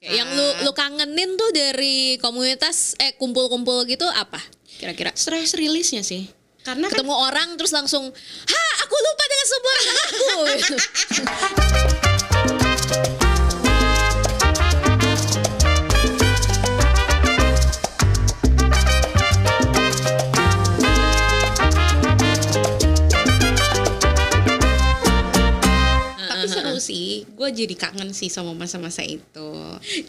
Yang lu lu kangenin tuh dari komunitas eh kumpul-kumpul gitu apa? Kira-kira stress release-nya sih. Karena kan ketemu orang terus langsung, "Ha, aku lupa dengan sebuah aku." sih gue jadi kangen sih sama masa-masa itu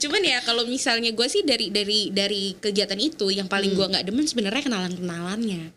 cuman ya kalau misalnya gue sih dari dari dari kegiatan itu yang paling gue nggak demen sebenarnya kenalan kenalannya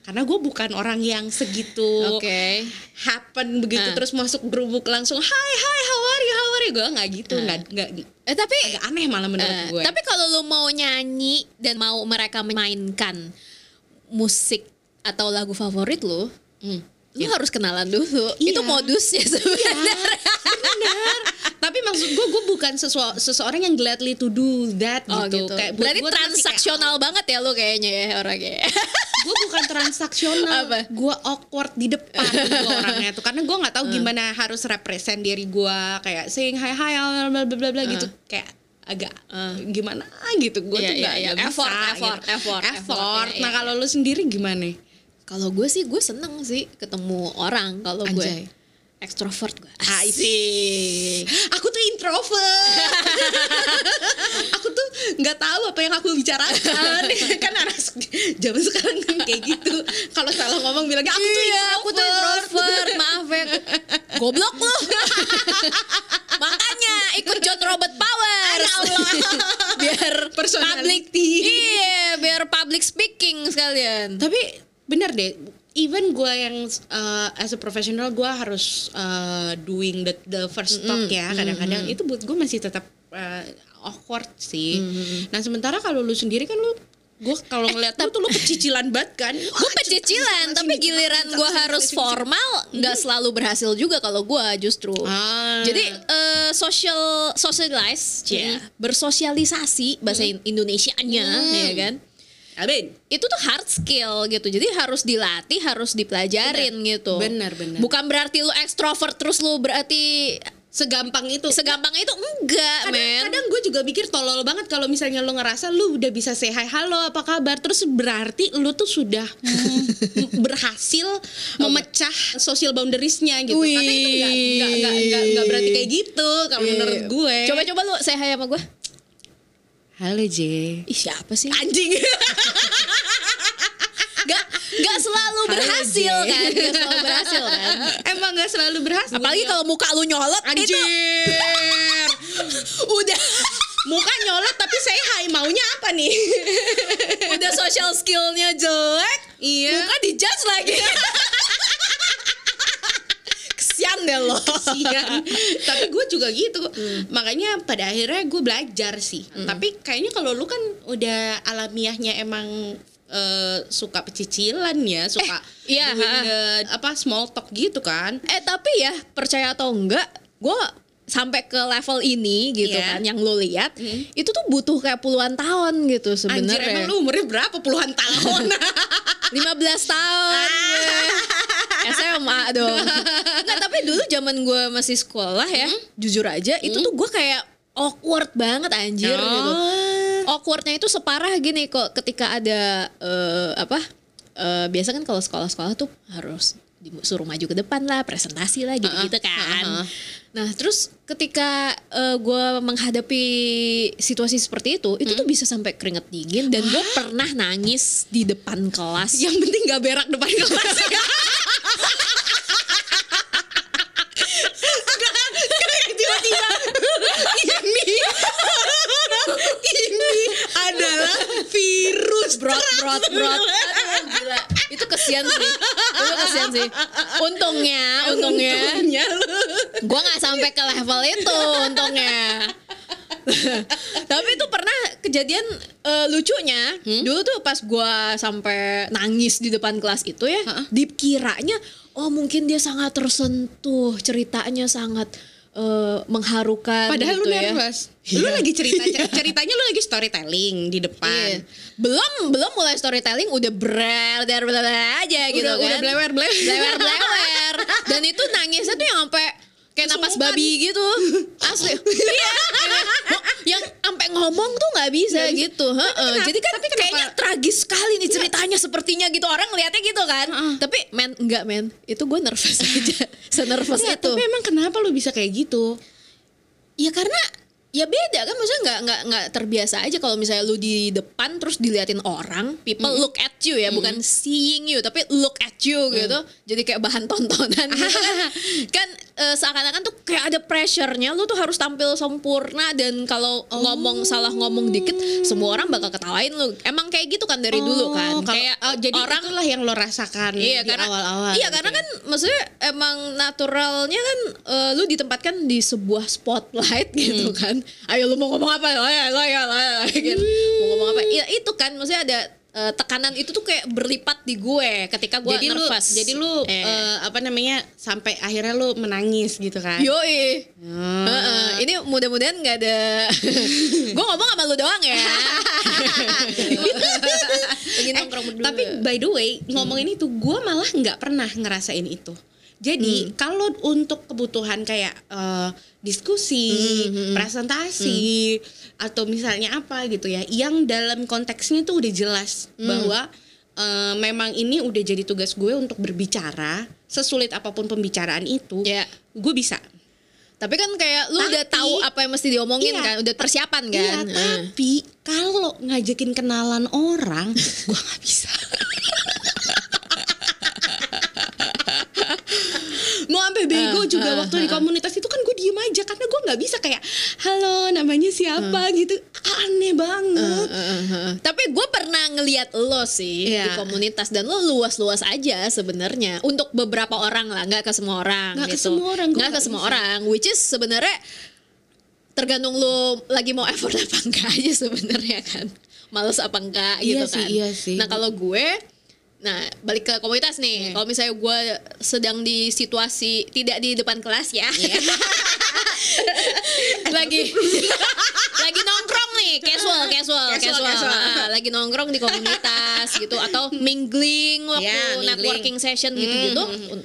karena gue bukan orang yang segitu Oke. happen begitu Ah. terus masuk berubuk langsung hai hai how are you how are you gue nggak gitu nggak nggak Eh tapi agak aneh malah menurut eh, gue tapi kalau lu mau nyanyi dan mau mereka memainkan musik atau lagu favorit lu, Hmm. Lu harus kenalan dulu. Iya. Itu modusnya sebenarnya. benar tapi maksud gue gue bukan sesua- seseorang yang gladly to do that Oh gitu, gitu. Kayak Berarti gua masih kayak, transaksional banget ya lu kayaknya ya orangnya. gue bukan transaksional gue awkward di depan gue orangnya tuh karena gue nggak tahu Hmm. gimana harus represent diri gue kayak saying hi hi bla bla bla bla gitu kayak agak gimana gitu gue Hmm. Iya, tuh iya, nggak iya. nggak Effort, bisa effort, gitu. effort, effort. effort Iya, nah iya, kalau lu sendiri gimana Kalau gue sih gue seneng sih ketemu orang kalau gue ekstrovert gue. Asik. Aku tuh introvert. aku tuh nggak tahu apa yang aku bicarakan. kan anak zaman sekarang kan kayak gitu. Kalau salah ngomong bilangnya aku tuh Iya, introvert. aku tuh introvert. Maaf ya. Goblok lu. Makanya ikut John Robert Power. Allah. biar Personality. public. Iya, biar public speaking sekalian. Tapi benar deh. Even gue yang uh, as a professional gue harus uh, doing the the first talk ya kadang-kadang itu buat gue masih tetap uh, awkward sih. Nah sementara kalau lu sendiri kan lu gue kalau ngeliat lu tuh lu pecicilan banget kan. Gue pecicilan, tapi giliran gue harus formal, nggak selalu berhasil juga kalau gue justru. Ah. Jadi eh, social socialize, ya, bersosialisasi bahasa Indonesianya, ya kan? Amin. itu tuh hard skill gitu jadi harus dilatih harus dipelajarin gitu Benar, benar. bukan berarti lu ekstrovert terus lu berarti Segampang itu. segampang itu enggak men Kadang-kadang gue juga mikir tolol banget kalau misalnya lu ngerasa lu udah bisa say hi halo apa kabar terus berarti lu tuh sudah mm, berhasil memecah social boundariesnya gitu. Wih. Tapi itu nggak nggak nggak nggak nggak berarti kayak gitu kalau menurut gue. coba coba lu say hi sama gue halo J. ih siapa sih Anjing. gak gak selalu Halo, berhasil J. kan gak selalu berhasil kan Emang gak selalu berhasil. apalagi kalau muka lu nyolot anjir. itu udah Muka nyolot tapi saya hi maunya apa nih? udah social skillnya jelek Iya. muka dijudge lagi deh lo Kasian. tapi gue juga gitu makanya pada akhirnya gue belajar sih tapi kayaknya kalau lu kan udah alamiahnya emang eh, suka pecicilan ya suka iya, doing ha. the- apa small talk gitu kan Eh tapi ya percaya atau enggak, gue sampai ke level ini gitu Iya. kan, yang lo lihat itu tuh butuh kayak puluhan tahun gitu anjir sebenarnya. emang lu umurnya berapa puluhan tahun 15 tahun gue. SMA dong. Enggak tapi dulu zaman gue masih sekolah ya, jujur aja itu tuh gue kayak awkward banget anjir Oh. gitu. Awkwardnya itu separah gini kok ketika ada eh, apa? eh, biasa kan kalau sekolah-sekolah tuh harus disuruh maju ke depan lah, presentasi lah gitu-gitu kan. uh-uh. Nah, terus ketika gue menghadapi situasi seperti itu, itu tuh bisa sampai keringet dingin dan gue pernah nangis di depan kelas. yang penting gak berak depan kelas ya Nggak, kayak tiba-tiba ini ini adalah virus brot brot brot. Aduh, gila. Itu kesian sih. Itu kesian sih. Untungnya untungnya. Untungnya gue nggak sampai ke level itu untungnya. Tapi itu pernah kejadian eh, lucunya. Dulu tuh pas gue sampai nangis di depan kelas itu ya dikiranya oh mungkin dia sangat tersentuh ceritanya sangat eh, mengharukan Padahal gitu lu ya. nervous. Lu lagi cerita ceritanya lu lagi storytelling di depan. Iya. Belum belum mulai storytelling udah ber- aja gitu Udah- kan. udah blewer-blewer. Blewer-blewer. Dan itu nangisnya tuh yang sampai kayak napas babi gitu. Asli. iya. ngomong tuh nggak bisa bisa. gitu. Heeh. kenapa- Jadi kan tapi kenapa- kayaknya tragis sekali nih ceritanya sepertinya gitu orang ngeliatnya gitu kan. Heeh. Tapi men enggak men, itu gue nervous aja, senervous Nggak, itu. tapi emang kenapa lu bisa kayak gitu? Ya karena ya beda kan maksudnya nggak nggak nggak terbiasa aja kalau misalnya lu di depan terus diliatin orang people look at you ya bukan seeing you tapi look at you gitu jadi kayak bahan tontonan gitu kan kan eh, seakan-akan tuh kayak ada pressure-nya lu tuh harus tampil sempurna dan kalau ngomong salah ngomong dikit semua orang bakal ketawain lu emang kayak gitu kan dari dulu kan Oh, kalau- kayak oh, jadi orang itulah yang lo rasakan Iya di awal-awal. Iya gitu karena ya. kan maksudnya emang naturalnya kan eh, lu ditempatkan di sebuah spotlight gitu Hmm. kan. Ayo lu mau ngomong apa? Oh ya, lo ya, lo ya, gitu. Mau ngomong apa? Ya itu kan maksudnya ada eh, tekanan itu tuh kayak berlipat di gue ketika gue jadi lu nervous. jadi lu Eh. eh, apa namanya sampai akhirnya lu menangis gitu kan. Yoi. Hmm. Heeh. Ini mudah-mudahan nggak ada. gue ngomong sama lu doang ya. Lagi Eh, berdua. tapi by the way ngomongin itu gue malah nggak pernah ngerasain itu jadi Hmm. kalau untuk kebutuhan kayak eh, diskusi Hmm, presentasi atau misalnya apa gitu ya yang dalam konteksnya tuh udah jelas Hmm. bahwa eh, memang ini udah jadi tugas gue untuk berbicara sesulit apa pun pembicaraan itu Ya. gue bisa Tapi kan kayak lu udah Tapi- tahu apa yang mesti diomongin Iya. kan, udah persiapan kan. Iya, tapi kalau ngajakin kenalan orang, gua nggak bisa. Mau sampai bego Ah, juga ah, waktu di komunitas itu kan gue diem aja karena gue nggak bisa kayak halo namanya siapa gitu aneh banget. Heeh, heeh. Tapi gue pernah ngeliat lo sih di Iya. komunitas dan lo luas-luas aja sebenarnya untuk beberapa orang lah, nggak ke semua orang. Nggak ke gitu. semua orang, nggak ke semua bisa. orang. Which is sebenarnya tergantung lo lagi mau effort apa enggak aja sebenarnya kan. Males apa enggak Iya gitu sih, kan. iya sih. Nah kalau gue Nah, balik ke komunitas nih. Iya. Kalau misalnya gue sedang di situasi tidak di depan kelas ya. Iya. lagi casual, casual, Casual, casual. casual. Ah, lagi nongkrong di komunitas gitu atau mingling waktu Iya, mingling. networking session gitu-gitu.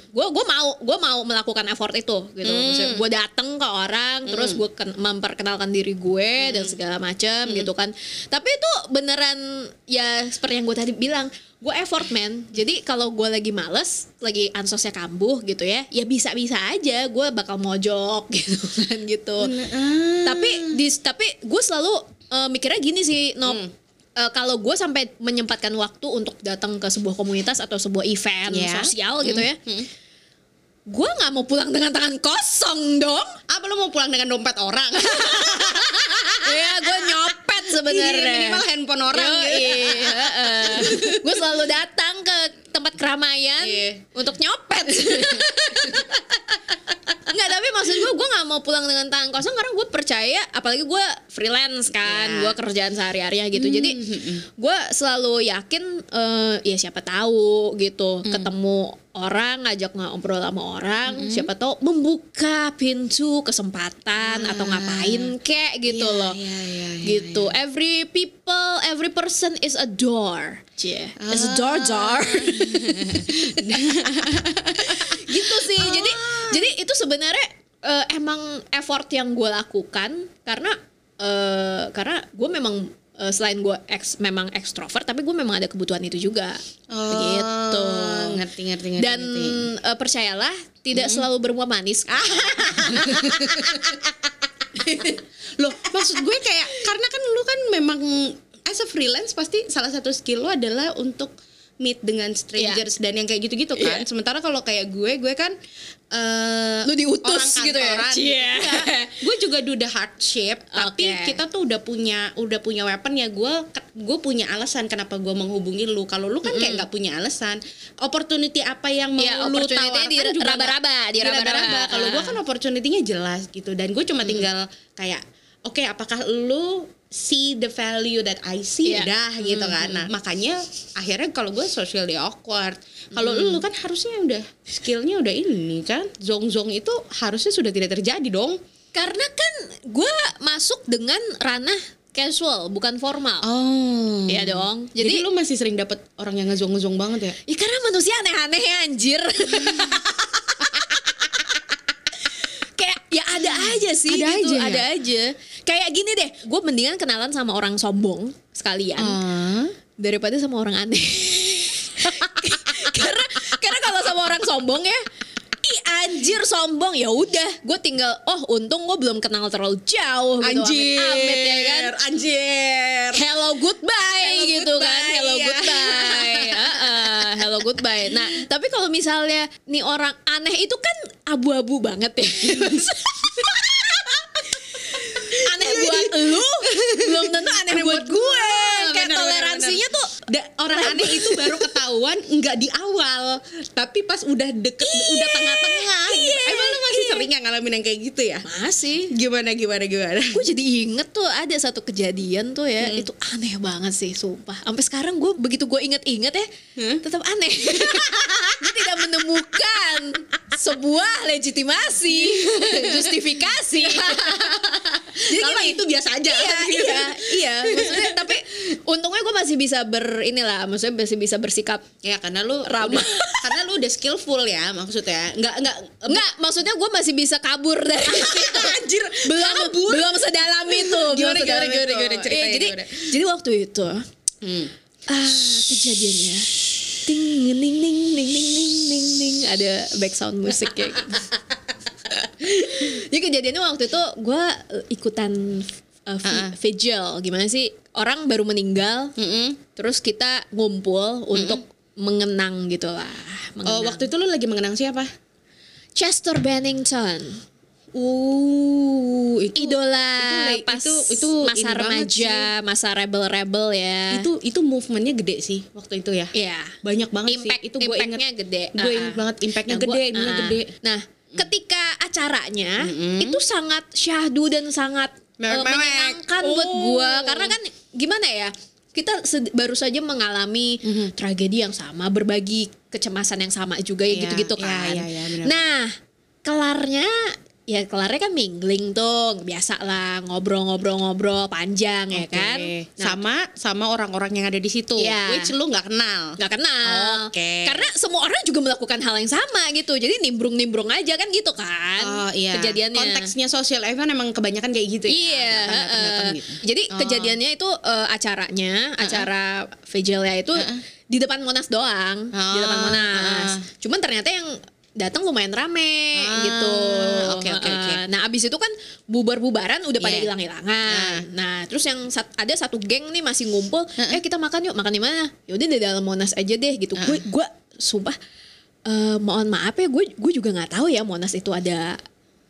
Gue gue mau gue mau melakukan effort itu gitu. Maksudnya gue datang ke orang terus gue ken- memperkenalkan diri gue dan segala macam gitu kan. Tapi itu beneran ya seperti yang gue tadi bilang gue effort man jadi kalau gue lagi males lagi ansosnya kambuh gitu ya ya bisa bisa aja gue bakal mojok gitu kan gitu tapi di tapi gue selalu eh, mikirnya gini sih no Eh, kalau gue sampai menyempatkan waktu untuk datang ke sebuah komunitas atau sebuah event Iya. sosial gitu ya gue nggak mau pulang dengan tangan kosong dong Apa lo mau pulang dengan dompet orang? ya gue nyopet sebenarnya Iya, minimal handphone orang gitu. gue selalu datang ke tempat keramaian Iya. untuk nyopet Enggak tapi maksud gue gue nggak mau pulang dengan tangan kosong karena gue percaya apalagi gue freelance kan Iya. gue kerjaan sehari harinya gitu. Jadi gue selalu yakin eh, ya siapa tahu gitu ketemu orang ngajak ngobrol sama orang siapa tahu membuka pintu kesempatan atau ngapain kek gitu Iya, loh. iya, iya, iya, gitu. every people every person is a door. Cie. is a door door sebenarnya eh, emang effort yang gue lakukan karena eh, karena gue memang eh, selain gue eks memang ekstrovert tapi gue memang ada kebutuhan itu juga gitu Oh, ngerti ngerti ngerti. dan ngerti. eh, percayalah tidak selalu berbuah manis Loh, maksud gue kayak karena kan lu kan memang as a freelance pasti salah satu skill lu adalah untuk meet dengan strangers dan yang kayak gitu-gitu kan. Iya. Sementara kalau kayak gue, gue kan eh Lu diutus orang gitu ya? kantoran Cie. Enggak. gue juga do the hard shape, tapi kita tuh udah punya udah punya weapon ya. Gue gue punya alasan kenapa gue menghubungi lu. Kalau lu kan kayak nggak punya alasan. Opportunity apa yang mau Iya, lu tawarkan di juga raba-raba, di raba-raba. Kalau gue Ah. kan opportunity-nya jelas gitu dan gue cuma tinggal kayak oke apakah lu see the value that I see Iya. udah gitu kan nah makanya akhirnya kalau gue socially awkward kalau lu kan harusnya udah skillnya udah ini kan zong zong itu harusnya sudah tidak terjadi dong karena kan gue masuk dengan ranah casual bukan formal oh Iya dong. jadi, Jadi, lu masih sering dapet orang yang ngezong ngezong banget ya ya karena manusia aneh-aneh ya anjir. Kayak ya ada aja sih Ada gitu, aja ya? ada aja. Kayak gini deh gue mendingan kenalan sama orang sombong sekalian Ah. daripada sama orang aneh. Karena karena kalau sama orang sombong ya Ih anjir sombong. Ya udah gue tinggal oh untung gue belum kenal terlalu jauh gitu Anjir, amit ya kan? anjir. hello goodbye Hello, gitu kan. goodbye, hello ya. goodbye. Heeh, hello goodbye. Nah tapi kalau misalnya nih orang aneh itu kan abu-abu banget ya lu belum tentu aneh, Aneh buat gue gua. kayak Bener, toleransinya bener, tuh Da- orang aneh itu baru ketahuan nggak di awal, tapi pas udah deket, udah tengah-tengah. gitu. Iya, Emang lu masih iya. sering ngalamin yang kayak gitu ya? masih Gimana gimana gimana? gue jadi inget tuh ada satu kejadian tuh ya itu aneh banget sih sumpah sampai sekarang gue begitu gue inget-inget ya Hmm? tetap aneh gue tidak menemukan sebuah legitimasi justifikasi itu biasa aja. iya iya iya. Maksudnya tapi untungnya gue masih bisa ber inilah maksudnya masih bisa bersikap ya karena lu ramah. udah, karena lu udah skillful ya maksudnya. Nggak nggak nggak maksudnya gue masih bisa kabur dari situ anjir belum kabur. belum sedalam itu gimana, iya, gimana, gimana, jadi gimana. jadi waktu itu hmm. ah kejadiannya. Ting ning ning ning ning ning ning ada background musik kayak gitu jadi kejadiannya waktu itu gue ikutan uh, ah. vigil gimana sih orang baru meninggal Mm-mm. terus kita ngumpul untuk mengenang gitu lah. Oh, mengenang. waktu itu lu lagi mengenang siapa? Chester Bennington. Uh, itu idola itu- pas itu- itu masa remaja, masa rebel-rebel ya. itu itu movementnya gede sih waktu itu ya. Iya. Banyak banget Impact, sih. Itu gue inget. impactnya gede. Gue inget ah. banget impactnya Nah, gede, gua- ah, gede. Nah, ketika acaranya itu sangat syahdu dan sangat Mewek-mewek. menyenangkan buat Oh. gua karena kan gimana ya? Kita baru saja mengalami Mhm. tragedi yang sama, berbagi kecemasan yang sama juga ya Iya, gitu-gitu iya, kan. iya, iya, benar. nah, kelarnya ya kelarnya kan mingling tuh biasa lah ngobrol-ngobrol-ngobrol panjang ya Oke. kan nah, sama sama orang-orang yang ada di situ. Iya. Which lu nggak kenal. nggak kenal Oke. karena semua orang juga melakukan hal yang sama gitu jadi nimbrung-nimbrung aja kan gitu kan Oh iya. kejadiannya Konteksnya social event emang kebanyakan kayak gitu ya. Iya, Datang-datang heeh. gitu. jadi Oh. kejadiannya itu eh, acaranya, acara vigilnya itu di depan Monas doang, di depan Oh, Monas. ah. Cuman ternyata yang datang lumayan rame Ah, gitu. Oke, oke, Heeh. oke. Nah abis itu kan bubar-bubaran udah pada Iya. hilang-hilangan. Nah terus yang sat- ada satu geng nih masih ngumpul, eh kita makan yuk, makan di mana? Yaudah di dalam Monas aja deh gitu. Gue gue sumpah eh, mohon maaf ya, gue gue juga nggak tahu ya Monas itu ada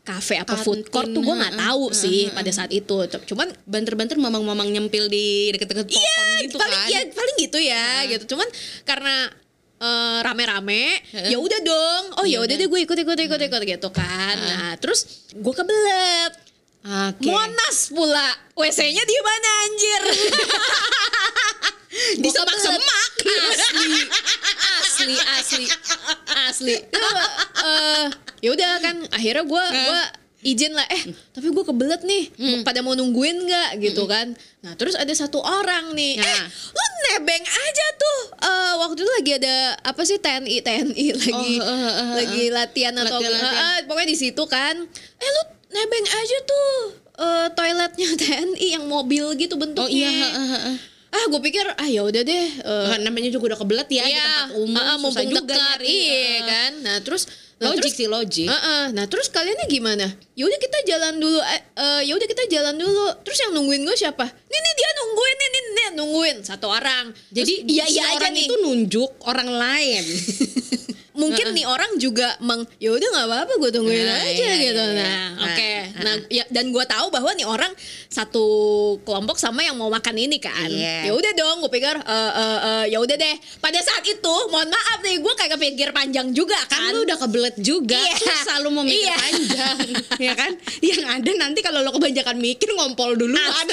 kafe apa food court tuh gue nggak Kantin, tahu heeh, sih pada saat itu. Cuman Banter-banter mamang-mamang nyempil di deket-deket pohon Iya, gitu paling kan. ya paling gitu ya gitu. Cuman karena eh, rame-rame, ya udah dong. Oh ya udah deh gue ikut ikut ikut ikut gitu kan. Nah, terus gue kebelet. Oke. Monas pula. WC-nya di mana anjir? Di semak-semak. asli asli asli asli Itu, eh, ya udah kan akhirnya gue gua izin lah eh tapi gue kebelet nih pada mau nungguin nggak gitu kan nah terus ada satu orang nih eh Nah. lu nebeng aja tuh Eh, waktu itu lagi ada apa sih TNI TNI lagi Oh, eh, eh, eh, lagi latihan atau Latihan, latihan. Eh, eh, pokoknya di situ kan eh lu nebeng aja tuh eh, toiletnya TNI yang mobil gitu bentuknya Oh iya, heeh, heeh. ah gue pikir ah ya udah deh eh, Kan namanya juga udah kebelet ya di Iya, tempat umum heeh, susah mumpung juga dekat, nyari. iya Heeh. kan. Nah terus, nah, Logik terus, sih logik. Heeh, nah terus kaliannya gimana? Ya udah kita jalan dulu, eh, eh, ya udah kita jalan dulu. Terus yang nungguin gue siapa? Nih nih dia nungguin, nih nih, nih nungguin satu orang. Jadi Terus, iya si iya aja orang nih. itu nunjuk orang lain. Mungkin nih orang juga meng, ya udah nggak apa-apa gue tungguin Nah, aja iya, gitu. iya, iya. Nah, Nah, oke. nah. Nah, ya, dan gue tahu bahwa nih orang satu kelompok sama yang mau makan ini kan. Iya. Ya udah dong, gue pikir, eh, eh, eh, ya udah deh. Pada saat itu, mohon maaf nih, gue kayak kepikir panjang juga kan. kan lu udah kebelet juga Iya. lu mau mikir Iya. panjang ya kan yang ada nanti kalau lo kebanyakan mikir ngompol dulu ada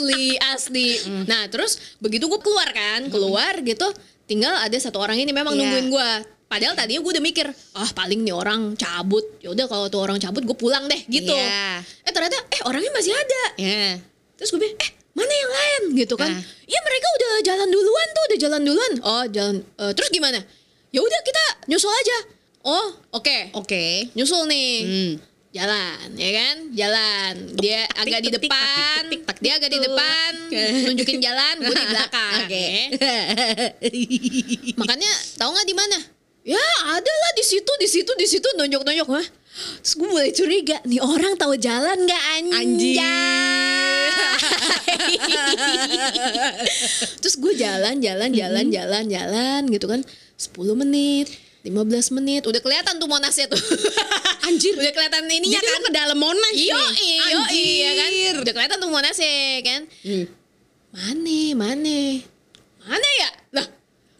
asli asli. Asli nah terus begitu gue keluar kan keluar gitu tinggal ada satu orang ini memang Iya. nungguin gue padahal tadinya gue udah mikir ah paling nih orang cabut. Yaudah kalau tuh orang cabut gue pulang deh gitu. Iya. eh ternyata eh orangnya masih ada. Ya terus gue bilang eh mana yang lain? Gitu kan. Nah. iya mereka udah jalan duluan tuh udah jalan duluan. Oh jalan eh, terus gimana? Ya udah kita nyusul aja. Oh oke. Oke. Nyusul nih. Hmm. Jalan ya kan? Jalan. Dia agak di tik, tak, depan. tak, dia agak di depan. Nunjukin jalan gue di belakang Oke. ya. makanya tahu nggak di mana? Ya ada lah di situ di situ di situ. Nunjuk nunjuk mah terus gue mulai curiga nih orang tahu jalan nggak anjing? Terus gue jalan jalan jalan jalan jalan gitu kan. 10 menit 15 menit udah kelihatan tuh monasnya tuh Anjir. udah kelihatan ininya Jadi kan ke dalam Monas Iyo, iyo, iya kan. Udah kelihatan tuh monasnya kan. Hmm. Mana, mana, mana ya? Lah,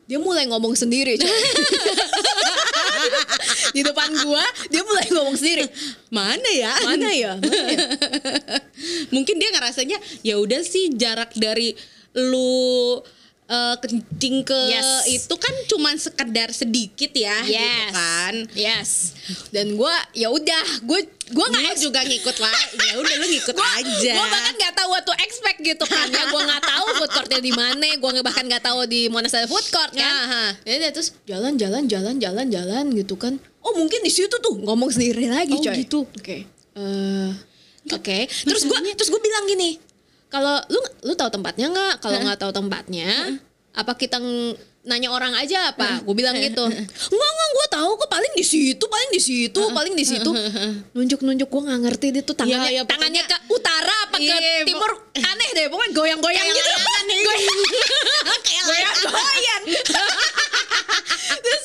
dia mulai ngomong sendiri. coy. Di depan gua, dia mulai ngomong sendiri. Mana ya? Mana ya? Mana ya? Mungkin dia ngerasanya ya udah sih jarak dari lu eh, kencing ke Yes. itu kan cuman sekedar sedikit ya gitu Yes. kan. Yes. Dan gua ya udah, gua gua Lu nggak juga ngikut lah. Ya udah lu ngikut aja. Gue bahkan nggak tahu what to expect gitu kan ya. Gue nggak tahu food courtnya di mana. Gue bahkan nggak tahu di Monas ada food court kan. Ya terus jalan jalan jalan jalan jalan gitu kan. Oh mungkin di situ tuh ngomong sendiri lagi Oh, coy. gitu. Oke. Eh, Oke. Terus gue terus gue bilang gini. Kalau lu lu tahu tempatnya nggak? Kalau nggak tahu tempatnya, apa kita nanya orang aja apa? Gue bilang gitu. Enggak enggak gue tahu kok. Paling di situ, paling di situ, paling di situ. Nunjuk-nunjuk gue nggak ngerti dia tuh tangannya Ya, ya, pokoknya- tangannya ke utara apa ke Iya, timur? Aneh deh pokoknya goyang-goyang Kayak gitu. nih. goyang goyang-goyang. Terus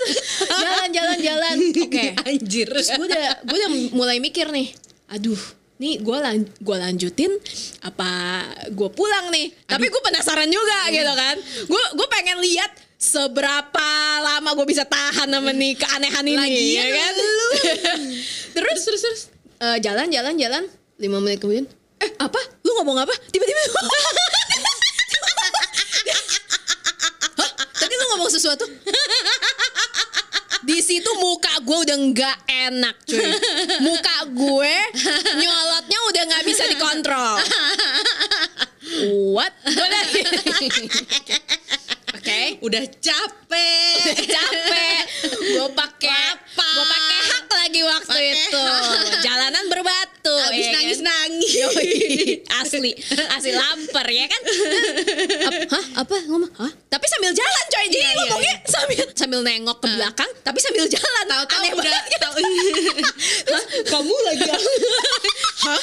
jalan-jalan jalan oke. Anjir. terus gue udah gue udah mulai mikir nih. Aduh nih gue lan gue lanjutin apa gue pulang nih. Tapi gue penasaran juga gitu kan. Gue gue pengen lihat seberapa lama gue bisa tahan sama nih keanehan ini Lagian ya kan? lu. terus terus terus. Eh, jalan jalan jalan. Lima menit kemudian. Eh apa? Lu ngomong apa? Tiba-tiba. Hah? tadi lu ngomong sesuatu situ muka gue udah nggak enak cuy. Muka gue nyolotnya udah nggak bisa dikontrol. What? Gue lagi oke. Udah capek. capek. Gue pakai gue pakai hak lagi waktu Pakai itu. hak. jalanan berbatu Abis ya kan? Yoi, asli. Asli lapar ya kan? Hah? Apa? Ngomong hah? Tapi sambil jalan coy. Jadi Iya, iya, ngomongnya sambil sambil nengok ke belakang tapi sambil jalan. Tahu-tahu Aneh udah tahu. Kamu lagi Hah?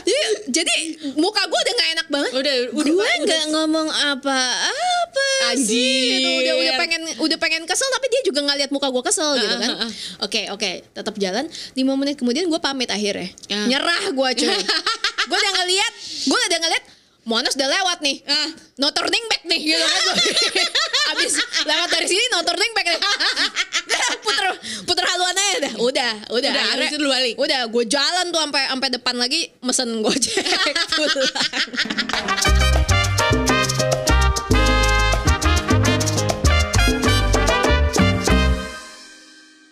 Jadi, jadi muka gue udah gak enak banget. Udah, udah, gue nggak ngomong apa-apa sih. Gitu, udah udah pengen udah pengen kesel tapi dia juga nggak lihat muka gue kesel gitu kan. Ah, ah, ah. oke oke tetap jalan. Lima menit kemudian gue pamit akhirnya. Ah. nyerah gue cuy. Gue udah ngeliat gue udah ngeliat Monas udah lewat nih. Ah. no turning back nih gitu kan. Abis lewat dari sini no turning back nih puter haluan aja dah. Udah udah. Udah, akhirnya- itu lu balik? udah gue jalan tuh sampai sampai depan lagi mesen gojek. Pulang